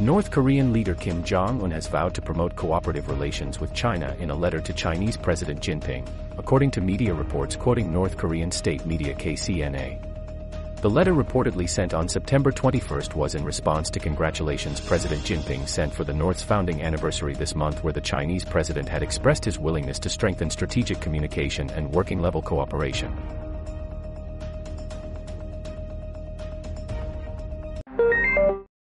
North Korean leader Kim Jong-un has vowed to promote cooperative relations with China in a letter to Chinese President Jinping, according to media reports quoting North Korean state media KCNA. The letter reportedly sent on September 21 was in response to congratulations President Jinping sent for the North's founding anniversary this month where the Chinese president had expressed his willingness to strengthen strategic communication and working level cooperation.